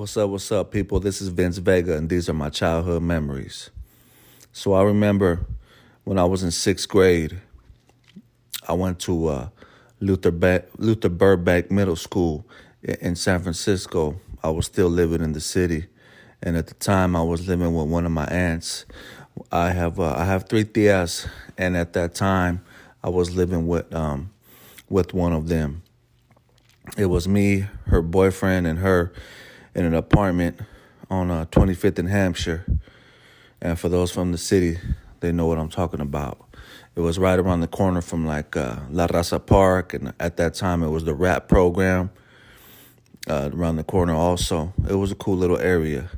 What's up, what's up, people? This is Vince Vega, and these are my childhood memories. So I remember when I was in sixth grade, I went to uh, Luther, Luther Burbank Middle School in San Francisco. I was still living in the city, and at the time, I was living with one of my aunts. I have uh, I have three tias, and at that time, I was living with um, with one of them. It was me, her boyfriend, and her in an apartment on uh, 25th and Hampshire. And for those from the city, they know what I'm talking about. It was right around the corner from like uh, La Raza Park, and at that time it was the rap program uh, around the corner. Also, it was a cool little area.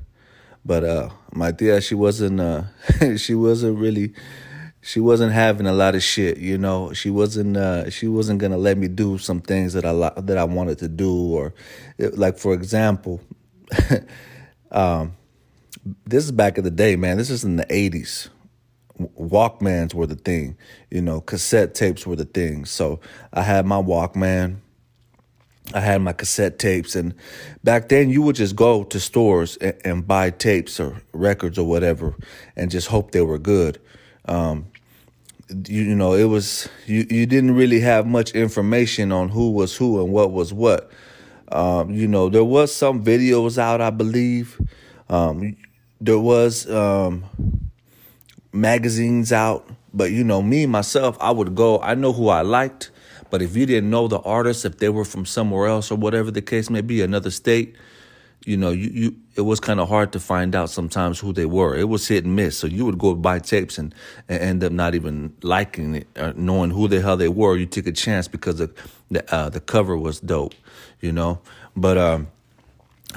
But uh, my tia, she wasn't. Uh, she wasn't really. She wasn't having a lot of shit, you know. She wasn't. Uh, she wasn't gonna let me do some things that I that I wanted to do, or like for example, um, this is back in the day, man. This is in the '80s. Walkmans were the thing, you know. Cassette tapes were the thing. So I had my Walkman. I had my cassette tapes, and back then you would just go to stores and, and buy tapes or records or whatever, and just hope they were good. Um, you, you know, it was you. You didn't really have much information on who was who and what was what. Um, you know, there was some videos out, I believe. Um, there was um, magazines out, but you know, me myself, I would go. I know who I liked, but if you didn't know the artist, if they were from somewhere else or whatever the case may be, another state, you know, you, you it was kind of hard to find out sometimes who they were. It was hit and miss. So you would go buy tapes and, and end up not even liking it or knowing who the hell they were. You took a chance because the the, uh, the cover was dope, you know. But um,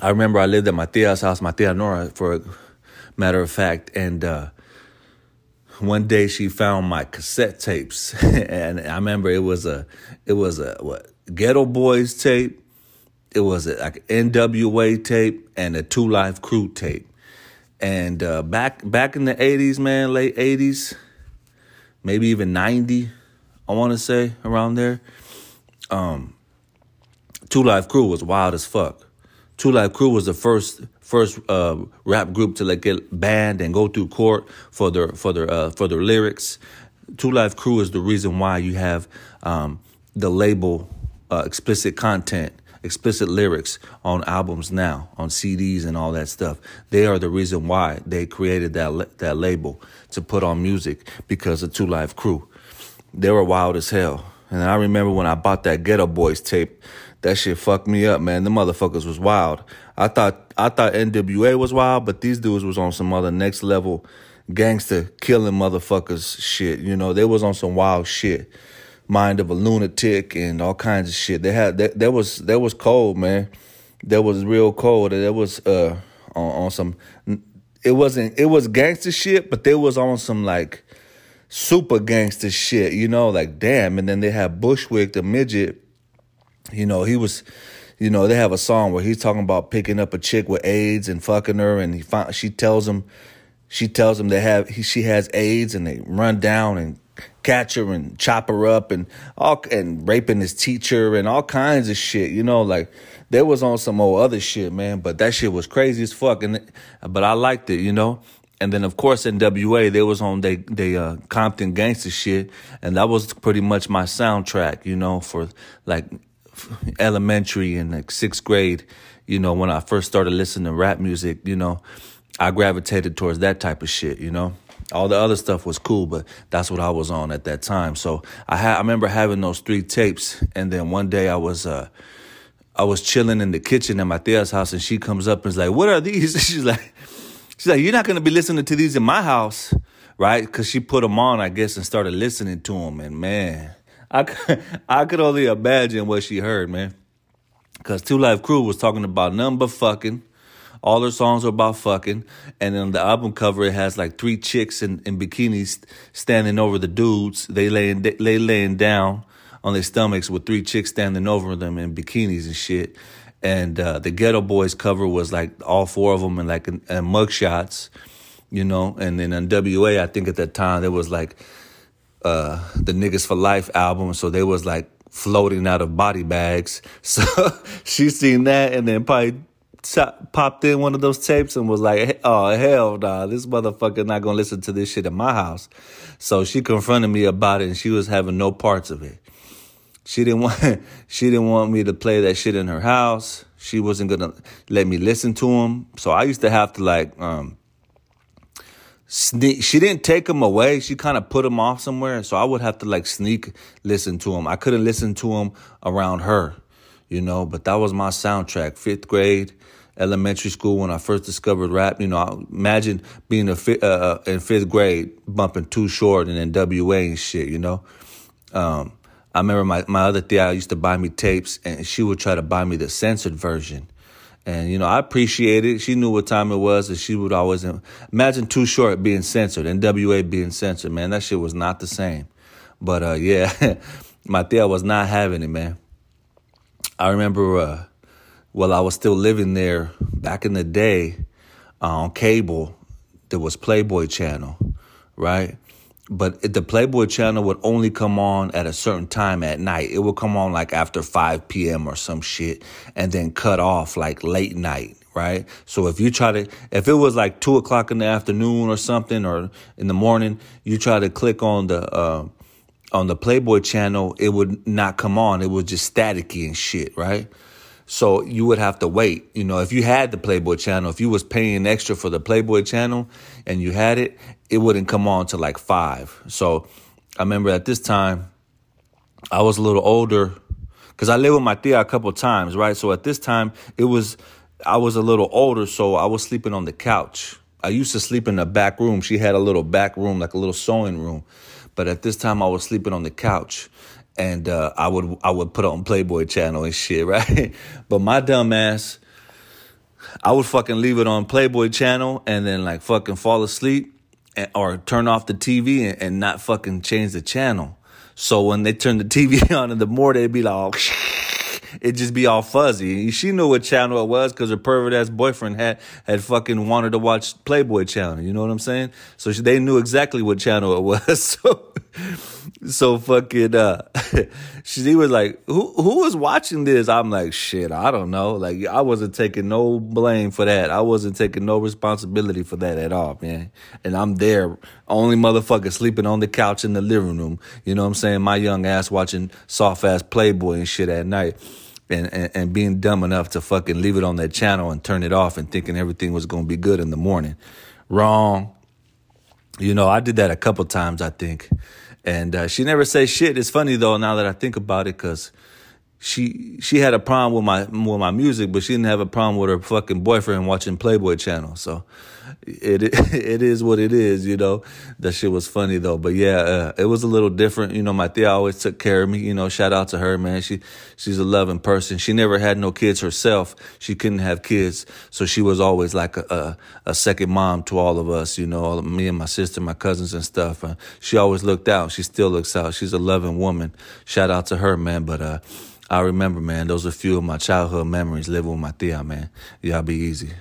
I remember I lived at my tia's house, my tia Nora, for a matter of fact, and uh, one day she found my cassette tapes, and I remember it was a it was a what Geto Boys tape it was like NWA tape and a Two Live Crew tape. And uh, back back in the '80s, man, late '80s, maybe even '90, I want to say around there. Um, Two Live Crew was wild as fuck. Two Live Crew was the first first uh, rap group to like get banned and go through court for their for their uh, for their lyrics. Two Live Crew is the reason why you have um, the label uh, explicit content explicit lyrics on albums now, on CDs and all that stuff. They are the reason why they created that that label to put on music because of Two Live Crew. They were wild as hell. And I remember when I bought that Geto Boys tape, that shit fucked me up, man. The motherfuckers was wild. I thought I thought NWA was wild, but these dudes was on some other next level gangster killing motherfuckers shit. You know, they was on some wild shit mind of a lunatic and all kinds of shit. They had that that was that was cold, man. That was real cold. That was uh on, on some it wasn't it was gangster shit, but they was on some like super gangster shit, you know, like damn. And then they had Bushwick, the midget, you know, he was you know, they have a song where he's talking about picking up a chick with AIDS and fucking her and he find, she tells him she tells him they have he, she has AIDS and they run down and catch her and chop her up and all and raping his teacher and all kinds of shit. You know, like they was on some old other shit, man. But that shit was crazy as fuck. And but I liked it, you know. And then of course NWA, they was on they they uh, Compton gangster shit, and that was pretty much my soundtrack, you know, for like elementary and like sixth grade. You know, when I first started listening to rap music, you know, I gravitated towards that type of shit, you know. All the other stuff was cool, but that's what I was on at that time. So I had I remember having those three tapes, and then one day I was uh I was chilling in the kitchen at my tia's house, and she comes up and is like, "What are these?" She's like, "She's like, you're not gonna be listening to these in my house, right?" Because she put them on, I guess, and started listening to them, and man, I I could only imagine what she heard, man. Because Two Live Crew was talking about number fucking all their songs are about fucking. And then the album cover, it has like three chicks in, in bikinis standing over the dudes. They laying, they laying down on their stomachs with three chicks standing over them in bikinis and shit. And uh, the Geto Boys cover was like all four of them in like in, in mugshots, you know. And then NWA, I think at that time there was like uh, the Niggas for Life album, so they was like floating out of body bags. So she seen that, and then probably t- popped in one of those tapes and was like, "Oh hell, nah, this motherfucker not gonna listen to this shit in my house." So she confronted me about it, and she was having no parts of it. She didn't want she didn't want me to play that shit in her house. She wasn't gonna let me listen to him. So I used to have to like um sneak. She didn't take him away. She kind of put him off somewhere. So I would have to like sneak listen to him. I couldn't listen to him around her, you know. But that was my soundtrack. Fifth grade, elementary school when I first discovered rap. You know, I imagine being a fi- uh, uh in fifth grade bumping Too Short and then WA and shit. You know. Um, I remember my, my other tia used to buy me tapes and she would try to buy me the censored version. And, you know, I appreciate it. She knew what time it was and she would always imagine Too Short being censored, and NWA being censored, man. That shit was not the same. But, uh, yeah, my tia was not having it, man. I remember, uh, while I was still living there back in the day uh, on cable, there was Playboy Channel, right? but the Playboy channel would only come on at a certain time at night. It would come on like after 5 p.m. or some shit and then cut off like late night, right? So if you try to, if it was like 2 o'clock in the afternoon or something or in the morning, you try to click on the, uh, on the Playboy channel, it would not come on. It was just staticky and shit, right? So you would have to wait. You know, if you had the Playboy channel, if you was paying extra for the Playboy channel and you had it, it wouldn't come on to like five. So I remember at this time, I was a little older because I lived with my tia a couple times, right? So at this time, it was I was a little older, so I was sleeping on the couch. I used to sleep in the back room. She had a little back room, like a little sewing room. But at this time, I was sleeping on the couch, and uh, I would I would put on Playboy Channel and shit, right? but my dumb ass, I would fucking leave it on Playboy Channel and then like fucking fall asleep and, or turn off the TV and, and, not fucking change the channel. So when they turn the TV on in the morning, they'd be like, oh, it'd just be all fuzzy. She knew what channel it was because her pervert ass boyfriend had had fucking wanted to watch Playboy channel. You know what I'm saying? So she, they knew exactly what channel it was. So so fucking uh she was like who who was watching this i'm like shit i don't know like i wasn't taking no blame for that i wasn't taking no responsibility for that at all man and i'm there only motherfucker sleeping on the couch in the living room you know what i'm saying my young ass watching soft ass playboy and shit at night and, and, and being dumb enough to fucking leave it on that channel and turn it off and thinking everything was gonna be good in the morning. Wrong. You know i did that a couple times i think. And uh, she never says shit. It's funny though now that I think about it, cause she she had a problem with my with my music, but she didn't have a problem with her fucking boyfriend watching Playboy Channel. So it it is what it is, you know. That shit was funny though, but yeah, uh, it was a little different. You know, my tia always took care of me. You know, shout out to her, man. She she's a loving person. She never had no kids herself. She couldn't have kids, so she was always like a a, a second mom to all of us. You know, me and my sister, my cousins and stuff. Uh, she always looked out. She still looks out. She's a loving woman. Shout out to her, man. But uh, I remember, man. Those are a few of my childhood memories living with my tia, man. Y'all be easy.